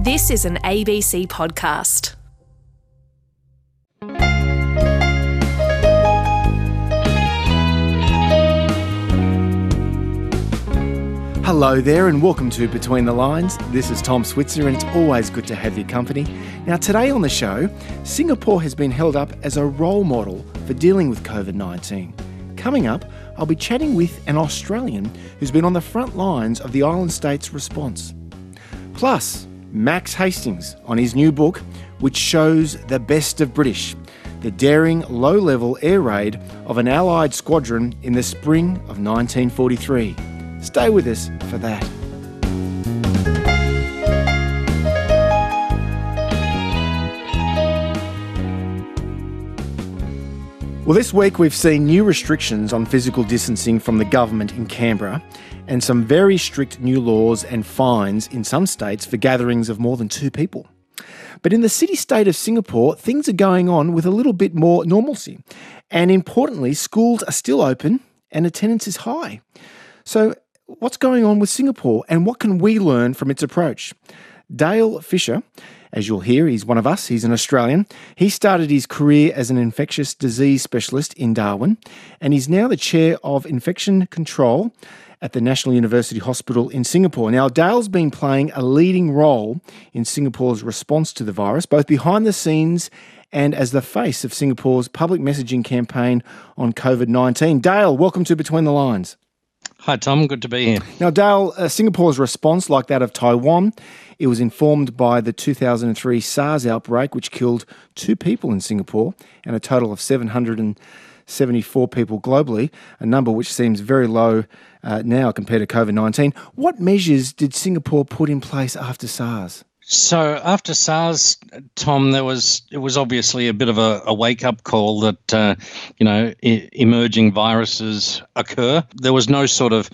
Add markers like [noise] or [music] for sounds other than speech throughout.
This is an ABC podcast. Hello there, and welcome to Between the Lines. This is Tom Switzer, and it's always good to have your company. Now, today on the show, Singapore has been held up as a role model for dealing with COVID 19. Coming up, I'll be chatting with an Australian who's been on the front lines of the island state's response. Plus, Max Hastings on his new book, which shows the best of British the daring low level air raid of an Allied squadron in the spring of 1943. Stay with us for that. Well, this week we've seen new restrictions on physical distancing from the government in Canberra and some very strict new laws and fines in some states for gatherings of more than two people. But in the city state of Singapore, things are going on with a little bit more normalcy. And importantly, schools are still open and attendance is high. So, what's going on with Singapore and what can we learn from its approach? Dale Fisher, as you'll hear, he's one of us, he's an Australian. He started his career as an infectious disease specialist in Darwin, and he's now the chair of infection control at the National University Hospital in Singapore. Now, Dale's been playing a leading role in Singapore's response to the virus, both behind the scenes and as the face of Singapore's public messaging campaign on COVID 19. Dale, welcome to Between the Lines. Hi, Tom. Good to be here. Now, Dale, uh, Singapore's response, like that of Taiwan, it was informed by the 2003 SARS outbreak, which killed two people in Singapore and a total of 774 people globally, a number which seems very low uh, now compared to COVID 19. What measures did Singapore put in place after SARS? So after SARS, Tom, there was it was obviously a bit of a, a wake up call that uh, you know I- emerging viruses occur. There was no sort of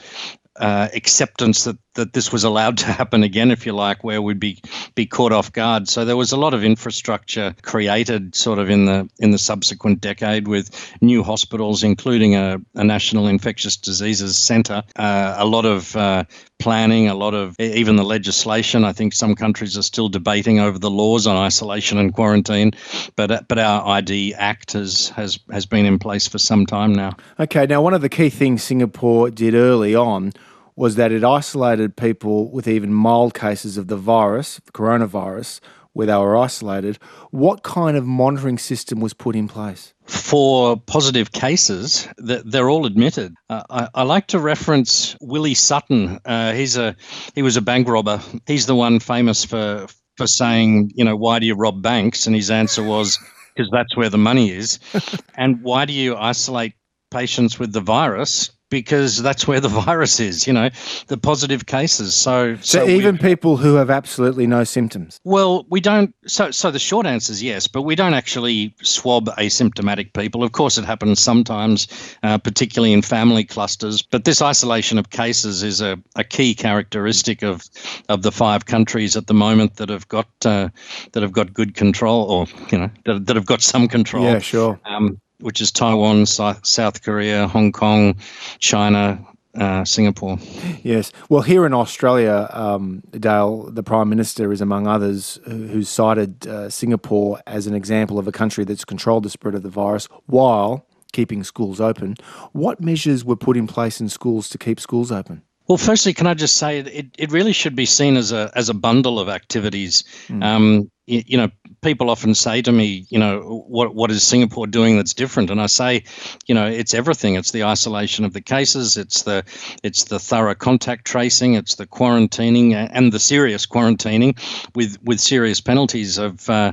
uh, acceptance that that this was allowed to happen again, if you like, where we'd be be caught off guard. So there was a lot of infrastructure created, sort of in the in the subsequent decade, with new hospitals, including a, a national infectious diseases centre, uh, a lot of uh, planning, a lot of even the legislation. I think some countries are still debating over the laws on isolation and quarantine, but uh, but our ID Act has has has been in place for some time now. Okay, now one of the key things Singapore did early on was that it isolated people with even mild cases of the virus, coronavirus, where they were isolated. What kind of monitoring system was put in place? For positive cases, they're all admitted. Uh, I, I, like to reference Willie Sutton. Uh, he's a he was a bank robber. He's the one famous for for saying, you know, why do you rob banks? And his answer was because that's where the money is. [laughs] and why do you isolate patients with the virus? Because that's where the [laughs] virus is, you know, the positive cases. So, so, so even people who have absolutely no symptoms. Well, we don't. So, so the short answer is yes, but we don't actually swab asymptomatic people. Of course, it happens sometimes, uh, particularly in family clusters. But this isolation of cases is a, a key characteristic of of the five countries at the moment that have got uh, that have got good control, or you know, that, that have got some control. Yeah, sure. Um, which is Taiwan, South Korea, Hong Kong, China, uh, Singapore. Yes. Well, here in Australia, um, Dale, the Prime Minister is among others who's cited uh, Singapore as an example of a country that's controlled the spread of the virus while keeping schools open. What measures were put in place in schools to keep schools open? Well, firstly, can I just say it, it really should be seen as a as a bundle of activities. Mm. Um, you, you, know, people often say to me, you know, what what is Singapore doing that's different? And I say, you know, it's everything. It's the isolation of the cases. It's the it's the thorough contact tracing. It's the quarantining and the serious quarantining with with serious penalties of uh,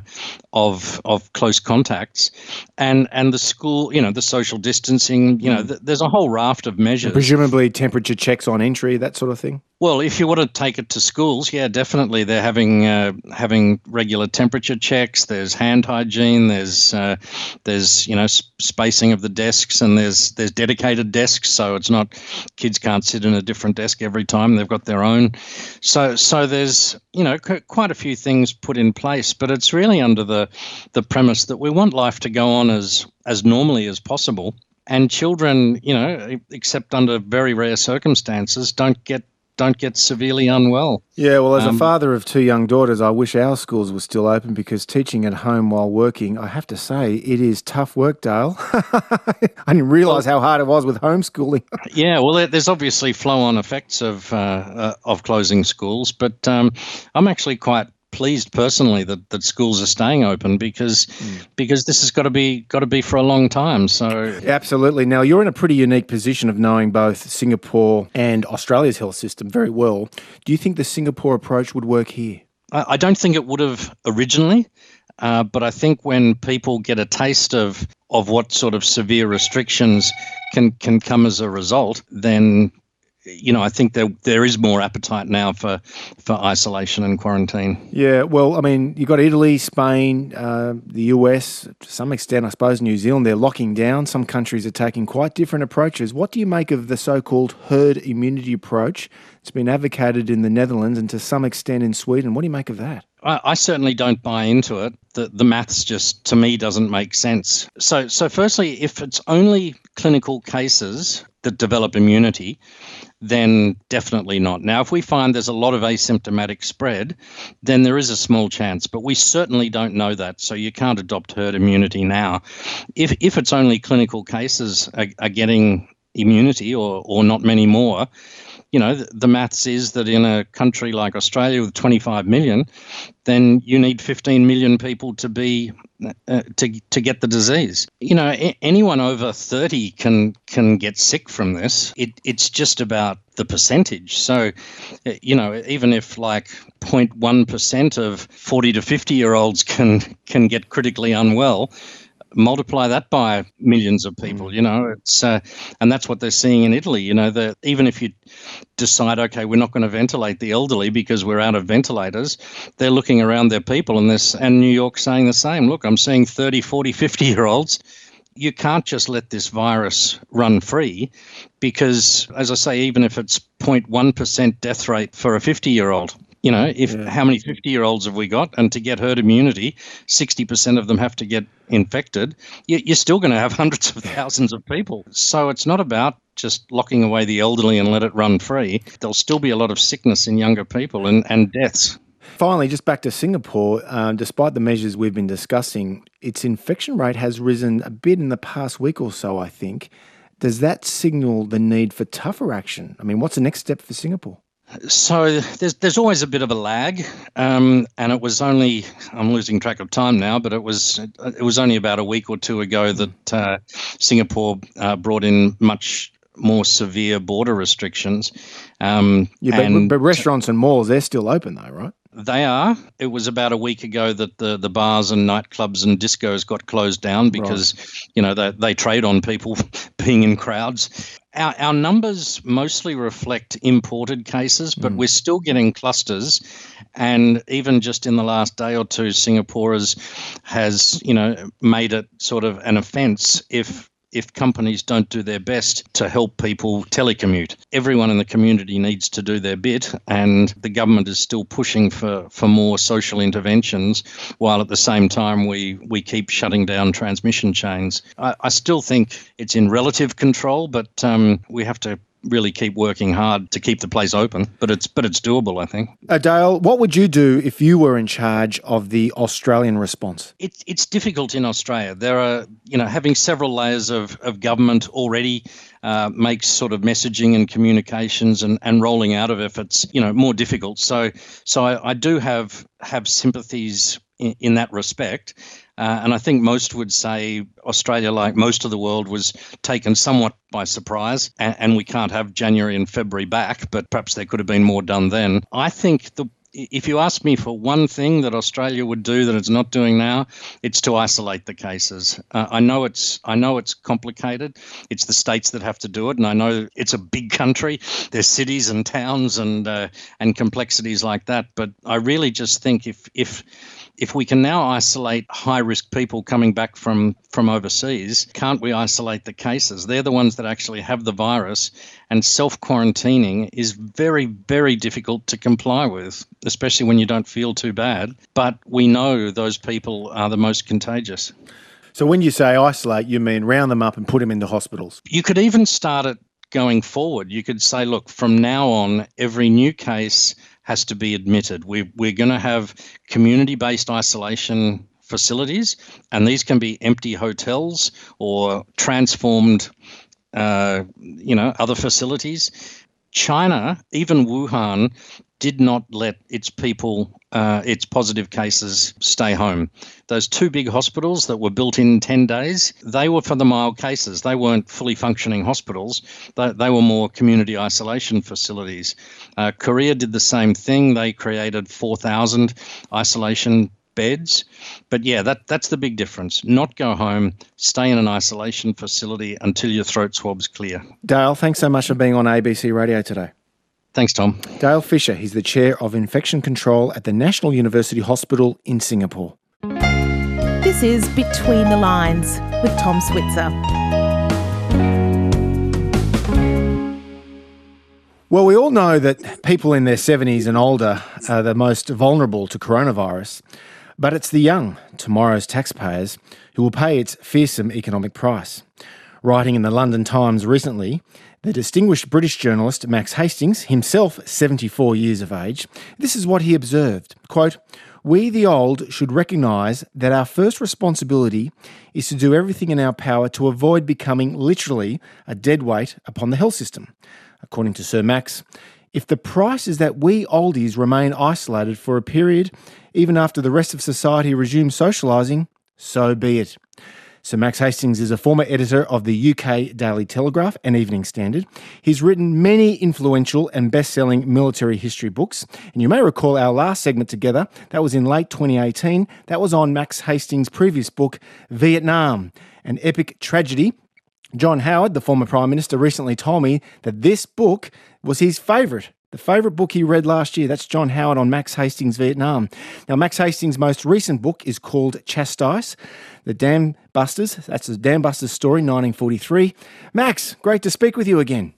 of of close contacts, and and the school, you know, the social distancing. You know, th- there's a whole raft of measures. Presumably, temperature checks on entry, that sort of thing. Well, if you want to take it to schools, yeah, definitely they're having uh, having regular temperature checks. There's hand hygiene. There's uh, there's you know spacing of the desks, and there's there's dedicated desks, so it's not kids can't sit in a different desk every time. They've got their own. So so there's you know c- quite a few things put in place, but it's really under the the premise that we want life to go on as as normally as possible and children, you know, except under very rare circumstances, don't get don't get severely unwell. Yeah, well, as um, a father of two young daughters, I wish our schools were still open because teaching at home while working, I have to say, it is tough work, Dale. [laughs] I didn't realise how hard it was with homeschooling. [laughs] yeah, well, there's obviously flow-on effects of uh, uh, of closing schools, but um, I'm actually quite pleased personally that, that schools are staying open because mm. because this has got to be got to be for a long time. So absolutely. Now you're in a pretty unique position of knowing both Singapore and Australia's health system very well. Do you think the Singapore approach would work here? I, I don't think it would have originally. Uh, but I think when people get a taste of of what sort of severe restrictions can can come as a result, then you know, I think there there is more appetite now for for isolation and quarantine. Yeah, well, I mean, you've got Italy, Spain, uh, the US, to some extent, I suppose New Zealand. They're locking down. Some countries are taking quite different approaches. What do you make of the so-called herd immunity approach? It's been advocated in the Netherlands and to some extent in Sweden. What do you make of that? I, certainly don't buy into it. The the maths just to me doesn't make sense. So so firstly, if it's only clinical cases that develop immunity, then definitely not. Now, if we find there's a lot of asymptomatic spread, then there is a small chance, but we certainly don't know that. So you can't adopt herd immunity now. If, if it's only clinical cases are, are getting immunity or, or not many more, you know, the, the maths is that in a country like Australia with 25 million, then you need 15 million people to be uh, to to get the disease. You know, a- anyone over 30 can can get sick from this. It it's just about the percentage. So, uh, you know, even if like 0.1 percent of 40 to 50 year olds can can get critically unwell, multiply that by millions of people mm. you know it's uh, and that's what they're seeing in italy you know that even if you decide okay we're not going to ventilate the elderly because we're out of ventilators they're looking around their people and this and new york saying the same look i'm seeing 30 40 50 year olds you can't just let this virus run free because as i say even if it's 0.1% death rate for a 50 year old you know, if yeah. how many 50 year olds have we got? And to get herd immunity, 60% of them have to get infected. You're still going to have [laughs] hundreds of thousands of people. So it's not about just locking away the elderly and let it run free. There'll still be a lot of sickness in younger people and, and deaths. Finally, just back to Singapore, um, despite the measures we've been discussing, its infection rate has risen a bit in the past week or so, I think. Does that signal the need for tougher action? I mean, what's the next step for Singapore? So there's there's always a bit of a lag, um, and it was only I'm losing track of time now, but it was it was only about a week or two ago that uh, Singapore uh, brought in much more severe border restrictions. Um, yeah, but, and, but restaurants and malls they're still open though, right? They are. It was about a week ago that the, the bars and nightclubs and discos got closed down because, right. you know, they, they trade on people [laughs] being in crowds. Our, our numbers mostly reflect imported cases, but mm. we're still getting clusters. And even just in the last day or two, Singapore has, has you know, made it sort of an offence if if companies don't do their best to help people telecommute. Everyone in the community needs to do their bit, and the government is still pushing for, for more social interventions, while at the same time we, we keep shutting down transmission chains. I, I still think it's in relative control, but um, we have to really keep working hard to keep the place open. But it's but it's doable, I think. Adale, what would you do if you were in charge of the Australian response? It's it's difficult in Australia. There are you know having several layers of, of government already uh, makes sort of messaging and communications and, and rolling out of efforts you know more difficult. So so I, I do have have sympathies in, in that respect. Uh, and I think most would say Australia, like most of the world, was taken somewhat by surprise. And, and we can't have January and February back, but perhaps there could have been more done then. I think the if you ask me for one thing that Australia would do that it's not doing now, it's to isolate the cases. Uh, I know it's I know it's complicated. It's the states that have to do it, and I know it's a big country. There's cities and towns and uh, and complexities like that. But I really just think if if if we can now isolate high risk people coming back from, from overseas, can't we isolate the cases? They're the ones that actually have the virus, and self quarantining is very, very difficult to comply with, especially when you don't feel too bad. But we know those people are the most contagious. So when you say isolate, you mean round them up and put them into hospitals? You could even start it going forward, you could say, look, from now on, every new case has to be admitted. We, we're going to have community based isolation facilities, and these can be empty hotels or transformed, uh, you know, other facilities. China, even Wuhan, did not let its people, uh, its positive cases, stay home. Those two big hospitals that were built in 10 days, they were for the mild cases. They weren't fully functioning hospitals, they, they were more community isolation facilities. Uh, Korea did the same thing. They created 4,000 isolation beds. But yeah, that, that's the big difference. Not go home, stay in an isolation facility until your throat swab's clear. Dale, thanks so much for being on ABC Radio today. Thanks, Tom. Dale Fisher, he's the Chair of Infection Control at the National University Hospital in Singapore. This is Between the Lines with Tom Switzer. Well, we all know that people in their 70s and older are the most vulnerable to coronavirus, but it's the young, tomorrow's taxpayers, who will pay its fearsome economic price. Writing in the London Times recently, the distinguished British journalist Max Hastings, himself 74 years of age, this is what he observed. Quote, we, the old, should recognise that our first responsibility is to do everything in our power to avoid becoming literally a dead weight upon the health system. According to Sir Max, if the price is that we oldies remain isolated for a period, even after the rest of society resumes socialising, so be it. Sir Max Hastings is a former editor of the UK Daily Telegraph and Evening Standard. He's written many influential and best selling military history books. And you may recall our last segment together, that was in late 2018. That was on Max Hastings' previous book, Vietnam, an epic tragedy. John Howard, the former Prime Minister, recently told me that this book was his favourite the favourite book he read last year. That's John Howard on Max Hastings Vietnam. Now, Max Hastings' most recent book is called Chastise, The Dam Busters. That's the Dam Busters story, 1943. Max, great to speak with you again.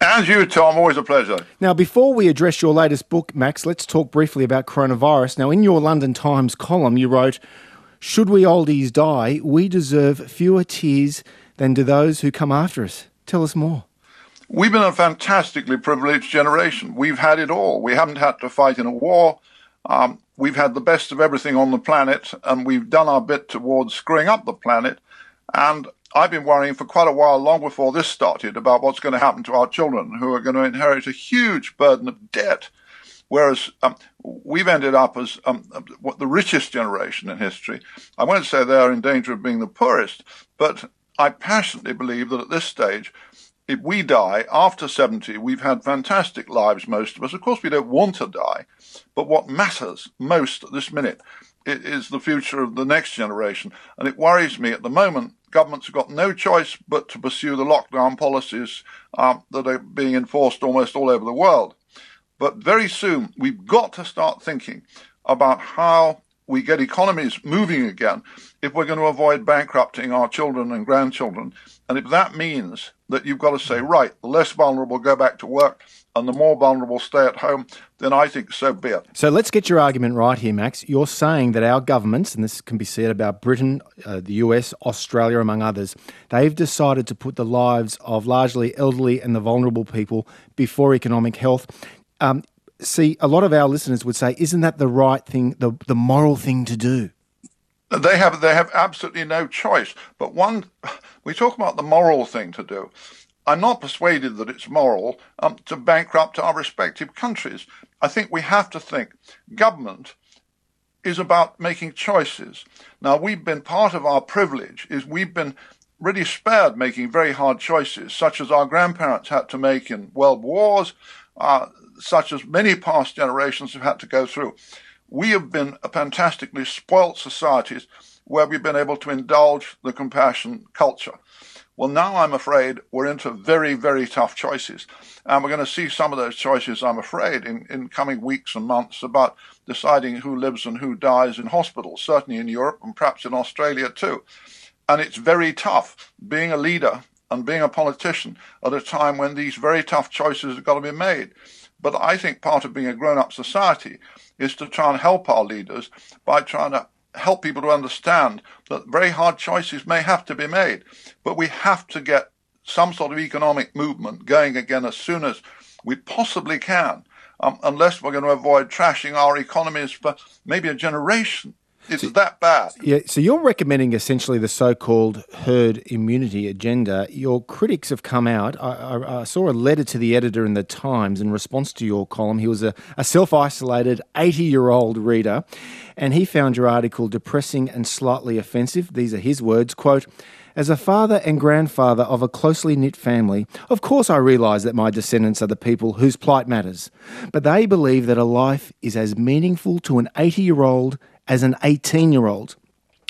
And you, Tom. Always a pleasure. Now, before we address your latest book, Max, let's talk briefly about coronavirus. Now, in your London Times column, you wrote, Should we oldies die, we deserve fewer tears than do those who come after us. Tell us more. We've been a fantastically privileged generation. We've had it all. We haven't had to fight in a war. Um, we've had the best of everything on the planet, and we've done our bit towards screwing up the planet. And I've been worrying for quite a while, long before this started, about what's going to happen to our children, who are going to inherit a huge burden of debt. Whereas um, we've ended up as um, the richest generation in history. I won't say they are in danger of being the poorest, but I passionately believe that at this stage, if we die after 70, we've had fantastic lives, most of us. Of course, we don't want to die, but what matters most at this minute is the future of the next generation. And it worries me at the moment. Governments have got no choice but to pursue the lockdown policies um, that are being enforced almost all over the world. But very soon, we've got to start thinking about how we get economies moving again if we're going to avoid bankrupting our children and grandchildren. And if that means that you've got to say, right, the less vulnerable go back to work and the more vulnerable stay at home, then I think so be it. So let's get your argument right here, Max. You're saying that our governments, and this can be said about Britain, uh, the US, Australia, among others, they've decided to put the lives of largely elderly and the vulnerable people before economic health. Um, see, a lot of our listeners would say, isn't that the right thing, the, the moral thing to do? They have they have absolutely no choice. But one, we talk about the moral thing to do. I'm not persuaded that it's moral um, to bankrupt our respective countries. I think we have to think government is about making choices. Now we've been part of our privilege is we've been really spared making very hard choices, such as our grandparents had to make in world wars, uh, such as many past generations have had to go through. We have been a fantastically spoilt societies where we've been able to indulge the compassion culture. Well, now I'm afraid we're into very, very tough choices. And we're going to see some of those choices, I'm afraid, in, in coming weeks and months about deciding who lives and who dies in hospitals, certainly in Europe and perhaps in Australia too. And it's very tough being a leader and being a politician at a time when these very tough choices have got to be made. But I think part of being a grown up society is to try and help our leaders by trying to help people to understand that very hard choices may have to be made. But we have to get some sort of economic movement going again as soon as we possibly can, um, unless we're going to avoid trashing our economies for maybe a generation. It's so, that bad. Yeah, so you're recommending essentially the so-called herd immunity agenda. Your critics have come out. I, I, I saw a letter to the editor in the Times in response to your column. He was a, a self-isolated 80-year-old reader, and he found your article depressing and slightly offensive. These are his words. "Quote." As a father and grandfather of a closely knit family, of course I realise that my descendants are the people whose plight matters. But they believe that a life is as meaningful to an 80 year old as an 18 year old.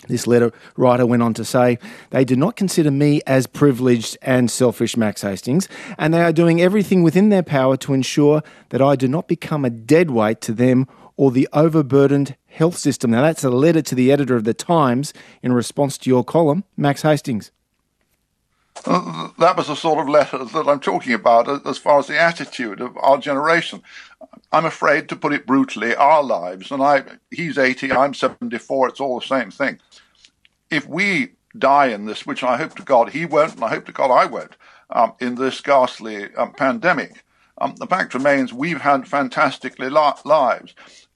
This letter writer went on to say, They do not consider me as privileged and selfish, Max Hastings, and they are doing everything within their power to ensure that I do not become a dead weight to them or the overburdened health system. Now, that's a letter to the editor of The Times in response to your column, Max Hastings. That was the sort of letter that I'm talking about as far as the attitude of our generation. I'm afraid to put it brutally, our lives, and I, he's 80, I'm 74, it's all the same thing. If we die in this, which I hope to God he won't, and I hope to God I won't, um, in this ghastly um, pandemic, um, the fact remains we've had fantastically li- lives.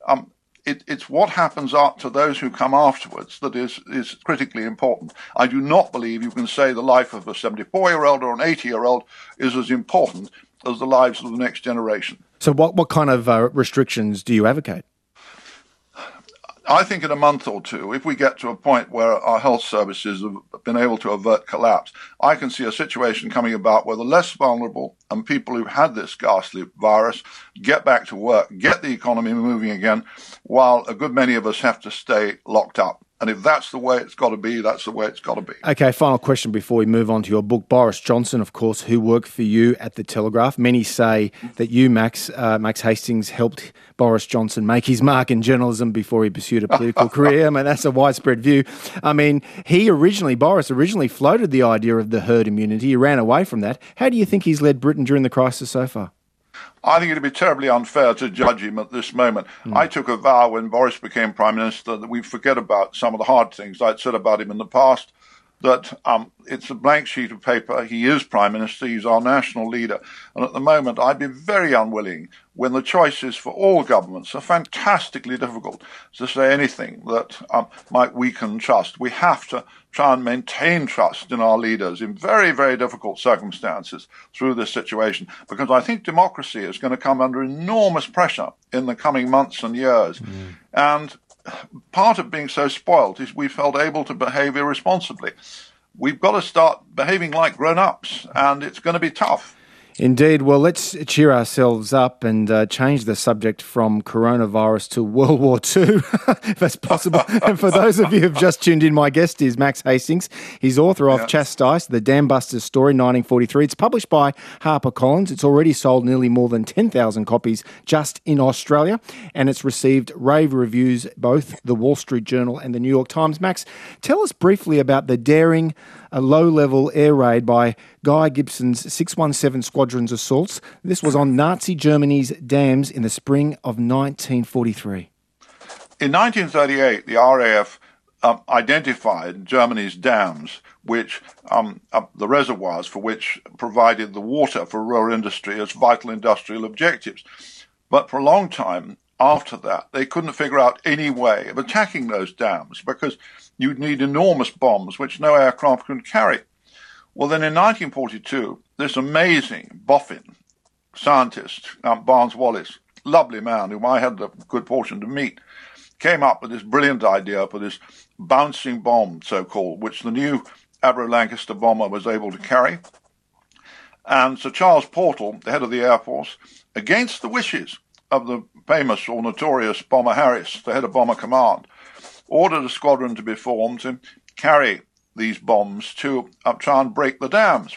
Um, it, it's what happens up to those who come afterwards that is, is critically important. I do not believe you can say the life of a 74 year old or an 80 year old is as important as the lives of the next generation. So, what, what kind of uh, restrictions do you advocate? I think in a month or two, if we get to a point where our health services have been able to avert collapse, I can see a situation coming about where the less vulnerable and people who've had this ghastly virus get back to work, get the economy moving again, while a good many of us have to stay locked up. And if that's the way it's got to be, that's the way it's got to be. Okay, final question before we move on to your book. Boris Johnson, of course, who worked for you at the Telegraph. Many say that you, Max, uh, Max Hastings, helped Boris Johnson make his mark in journalism before he pursued a political [laughs] career. I mean, that's a widespread view. I mean, he originally, Boris originally floated the idea of the herd immunity. He ran away from that. How do you think he's led Britain during the crisis so far? I think it'd be terribly unfair to judge him at this moment. Mm. I took a vow when Boris became Prime Minister that we forget about some of the hard things I'd said about him in the past, that um, it's a blank sheet of paper. He is Prime Minister, he's our national leader. And at the moment, I'd be very unwilling, when the choices for all governments are fantastically difficult, to say anything that um, might weaken trust. We have to try and maintain trust in our leaders in very, very difficult circumstances through this situation, because I think democracy is going to come under enormous pressure in the coming months and years. Mm. And part of being so spoilt is we felt able to behave irresponsibly. We've got to start behaving like grown ups, and it's going to be tough. Indeed. Well, let's cheer ourselves up and uh, change the subject from coronavirus to [laughs] World War II, if that's possible. [laughs] and for those of you who've just tuned in, my guest is Max Hastings. He's author of Chastised, The Dam Busters Story, 1943. It's published by HarperCollins. It's already sold nearly more than 10,000 copies just in Australia, and it's received rave reviews, both the Wall Street Journal and the New York Times. Max, tell us briefly about the daring a low level air raid by Guy Gibson's 617 Squadron's assaults. This was on Nazi Germany's dams in the spring of 1943. In 1938, the RAF um, identified Germany's dams, which um, uh, the reservoirs for which provided the water for rural industry as vital industrial objectives. But for a long time after that, they couldn't figure out any way of attacking those dams because you'd need enormous bombs which no aircraft could carry. Well, then in 1942, this amazing boffin scientist, um, Barnes Wallis, lovely man whom I had the good fortune to meet, came up with this brilliant idea for this bouncing bomb, so called, which the new Avro Lancaster bomber was able to carry. And Sir Charles Portal, the head of the Air Force, against the wishes of the famous or notorious Bomber Harris, the head of Bomber Command, ordered a squadron to be formed to carry these bombs to uh, try and break the dams.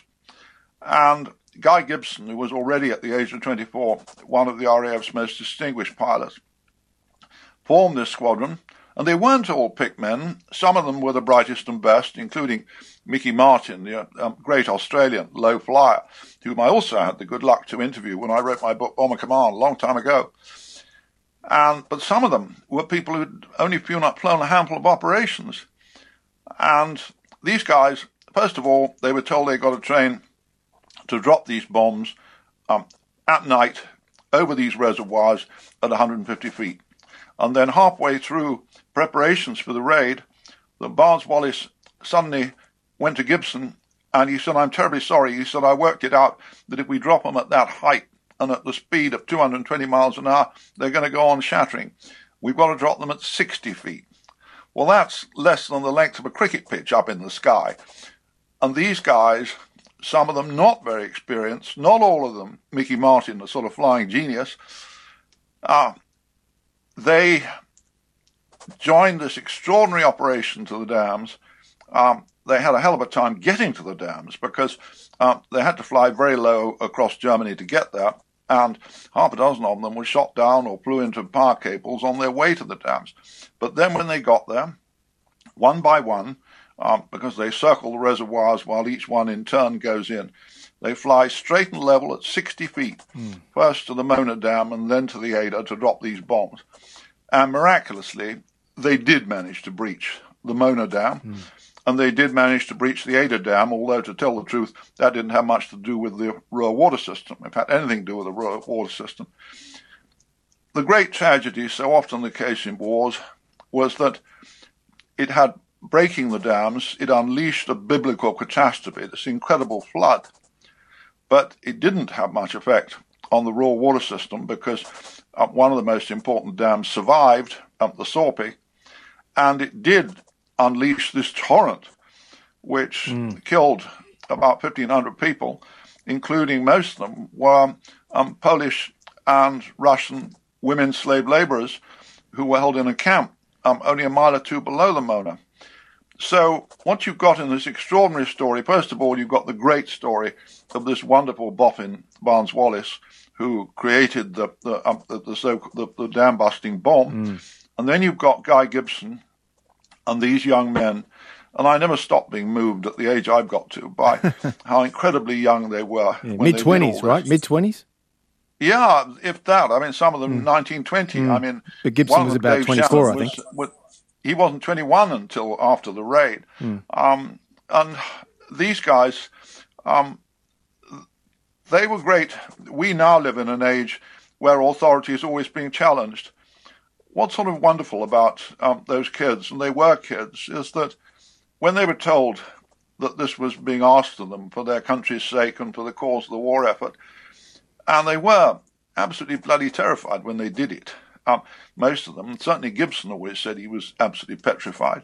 And Guy Gibson, who was already at the age of 24 one of the RAF's most distinguished pilots, formed this squadron. And they weren't all picked men. Some of them were the brightest and best, including Mickey Martin, the um, great Australian low flyer, whom I also had the good luck to interview when I wrote my book Bomber Command a long time ago. And but some of them were people who'd only flown, flown a handful of operations. And these guys, first of all, they were told they got to train to drop these bombs um, at night over these reservoirs at 150 feet. And then halfway through preparations for the raid, the Barnes Wallis suddenly went to Gibson and he said, I'm terribly sorry. He said, I worked it out that if we drop them at that height and at the speed of 220 miles an hour, they're going to go on shattering. We've got to drop them at 60 feet. Well, that's less than the length of a cricket pitch up in the sky. And these guys, some of them not very experienced, not all of them, Mickey Martin, the sort of flying genius, uh, they joined this extraordinary operation to the dams. Um, they had a hell of a time getting to the dams because uh, they had to fly very low across Germany to get there, and half a dozen of them were shot down or flew into power cables on their way to the dams. But then when they got there, one by one, um, because they circle the reservoirs while each one in turn goes in, they fly straight and level at 60 feet, mm. first to the Möhne Dam and then to the Eder to drop these bombs. And miraculously, they did manage to breach the Möhne Dam. Mm and they did manage to breach the Eder Dam, although to tell the truth, that didn't have much to do with the Ruhr water system. In fact, anything to do with the Ruhr water system. The great tragedy, so often the case in wars, was that it had breaking the dams, it unleashed a biblical catastrophe, this incredible flood. But it didn't have much effect on the Ruhr water system because uh, one of the most important dams survived, up the Sorpe, and it did unleashed this torrent, which mm. killed about 1,500 people, including most of them were um, Polish and Russian women slave laborers who were held in a camp um, only a mile or two below the Möhne. So, what you've got in this extraordinary story, first of all, you've got the great story of this wonderful boffin, Barnes Wallis, who created the the, um, the, the, the, the dam busting bomb. Mm. And then you've got Guy Gibson, and these young men, and I never stopped being moved at the age I've got to by [laughs] how incredibly young they were. Yeah, Mid twenties, right? Mid twenties. Yeah, if that. I mean, some of them mm. 19, 20. Mm. I mean, but Gibson was about Dave 24, I think. Was, he wasn't 21 until after the raid. Mm. Um, and these guys, um, they were great. We now live in an age where authority is always being challenged what's sort of wonderful about um, those kids, and they were kids, is that when they were told that this was being asked of them for their country's sake and for the cause of the war effort, and they were absolutely bloody terrified when they did it. Um, most of them, certainly Gibson always said he was absolutely petrified.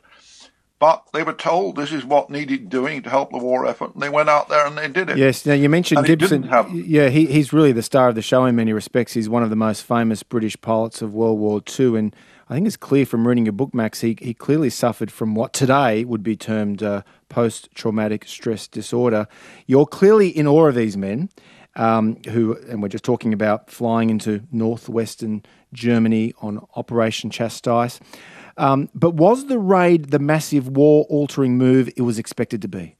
But they were told this is what needed doing to help the war effort, and they went out there and they did it. Yes. Now you mentioned and Gibson. Yeah, he, he's really the star of the show in many respects. He's one of the most famous British pilots of World War II, and I think it's clear from reading your book, Max, he, he clearly suffered from what today would be termed uh, post traumatic stress disorder. You're clearly in awe of these men. Um, who, and we're just talking about flying into northwestern Germany on Operation Chastise. Um, but was the raid the massive war altering move it was expected to be?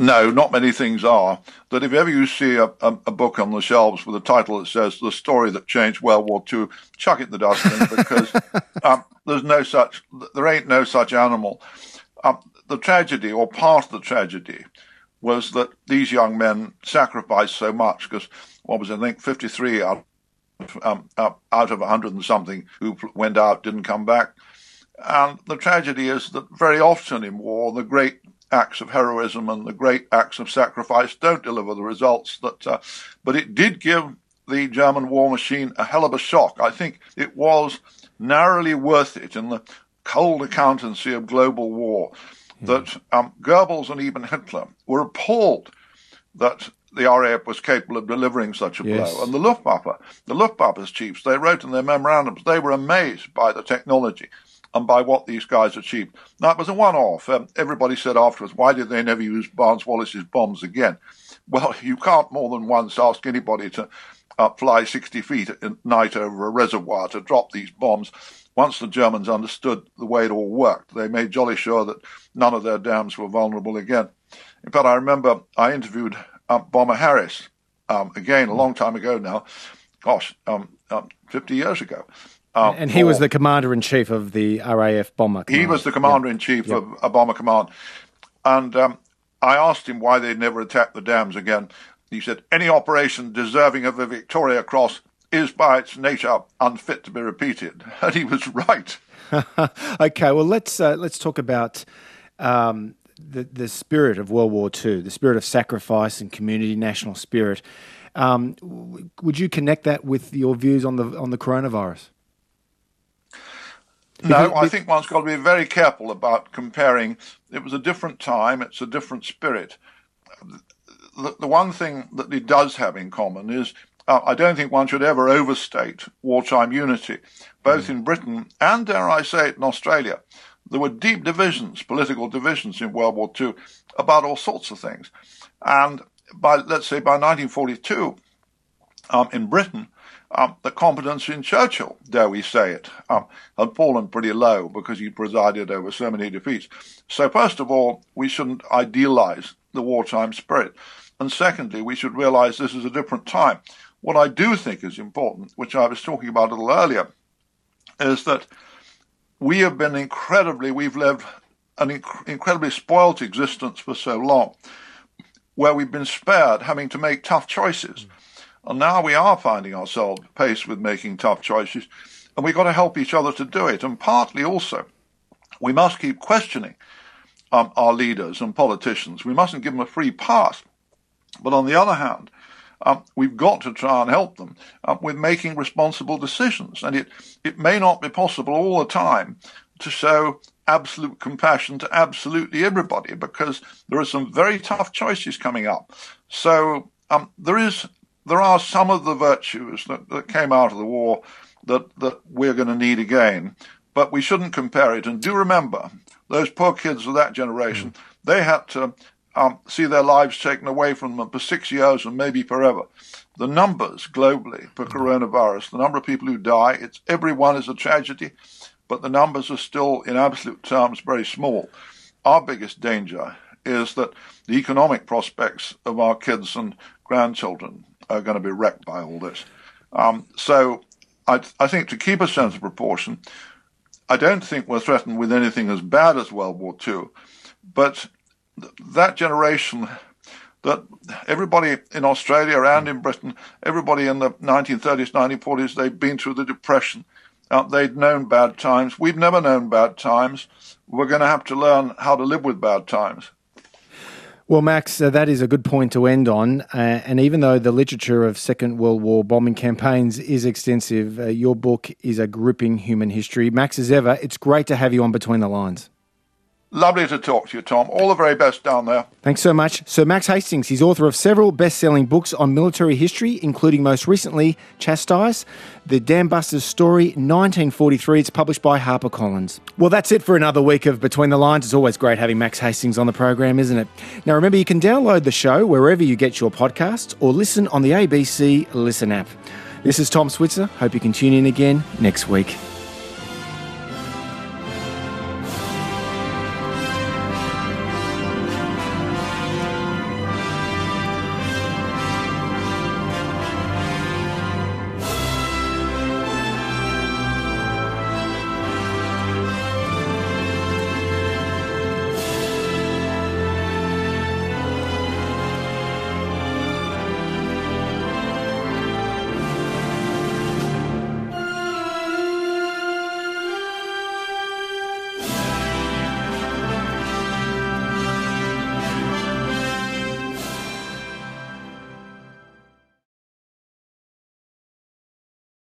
No, not many things are. That if ever you see a, a, a, book on the shelves with a title that says "The Story That Changed World War II," chuck it in the dustbin [laughs] because um, there's no such, there ain't no such animal. Um, the tragedy, or part of the tragedy, was that these young men sacrificed so much because what was it, I think 53 out, um, out of 100 and something who went out didn't come back. And the tragedy is that very often in war, the great acts of heroism and the great acts of sacrifice don't deliver the results that. Uh, but it did give the German war machine a hell of a shock. I think it was narrowly worth it in the cold accountancy of global war that um, Goebbels and even Hitler were appalled that the RAF was capable of delivering such a yes. blow. And the Luftwaffe, the Luftwaffe's chiefs, they wrote in their memorandums, they were amazed by the technology and by what these guys achieved. Now, it was a one off. Um, everybody said afterwards, why did they never use Barnes Wallis's bombs again? [laughs] Well, you can't more than once ask anybody to uh, fly 60 feet at night over a reservoir to drop these bombs. Once the Germans understood the way it all worked, they made jolly sure that none of their dams were vulnerable again. In fact, I remember I interviewed uh, Bomber Harris, um, again, a long time ago now, gosh, um, um 50 years ago. Um, and he was the commander in chief of the RAF bomber. Command. He was the commander in chief of a bomber command, and um, I asked him why they never attacked the dams again, He said, Any operation deserving of a Victoria Cross is by its nature unfit to be repeated. [laughs] And he was right. [laughs] okay, well, let's, uh, let's talk about um, the, the spirit of World War II, the spirit of sacrifice and community, national spirit. Um, would you connect that with your views on the on the coronavirus? No, I think one's got to be very careful about comparing. It was a different time, it's a different spirit. The, the one thing that it does have in common is uh, I don't think one should ever overstate wartime unity, both mm. in Britain and, dare I say it, in Australia. There were deep divisions, political divisions in World War II about all sorts of things. And by, let's say, by 1942, um, in Britain, um, the competence in Churchill, dare we say it, um, had fallen pretty low because he presided over so many defeats. So, first of all, we shouldn't idealize the wartime spirit. And secondly, we should realize this is a different time. What I do think is important, which I was talking about a little earlier, is that we have been incredibly, we've lived an inc- incredibly spoilt existence for so long, where we've been spared having to make tough choices. Mm. And now we are finding ourselves faced with making tough choices, and we've got to help each other to do it. And partly also, we must keep questioning um, our leaders and politicians. We mustn't give them a free pass. But on the other hand, um, we've got to try and help them uh, with making responsible decisions. And it, it may not be possible all the time to show absolute compassion to absolutely everybody because there are some very tough choices coming up. So um, there is there are some of the virtues that, that came out of the war that, that we're going to need again, but we shouldn't compare it. And do remember, those poor kids of that generation, mm. they had to um, see their lives taken away from them for six years and maybe forever. The numbers globally for mm-hmm. coronavirus, the number of people who die, it's everyone is a tragedy, but the numbers are still, in absolute terms, very small. Our biggest danger is that the economic prospects of our kids and grandchildren are going to be wrecked by all this. Um, so I, I think to keep a sense of proportion, I don't think we're threatened with anything as bad as World War II, but that generation that everybody in Australia and in Britain, everybody in the 1930s, 1940s, they'd been through the Depression. Uh, they'd known bad times. We've never known bad times. We're going to have to learn how to live with bad times. Well, Max, uh, that is a good point to end on. Uh, and even though the literature of Second World War bombing campaigns is extensive, uh, your book is a gripping human history. Max, as ever, it's great to have you on Between the Lines. Lovely to talk to you, Tom. All the very best down there. Thanks so much. Sir Max Hastings, he's author of several best selling books on military history, including most recently Chastise, The Dam Buster's Story, 1943. It's published by HarperCollins. Well, that's it for another week of Between the Lines. It's always great having Max Hastings on the program, isn't it? Now, remember, you can download the show wherever you get your podcasts or listen on the ABC Listen app. This is Tom Switzer. Hope you can tune in again next week.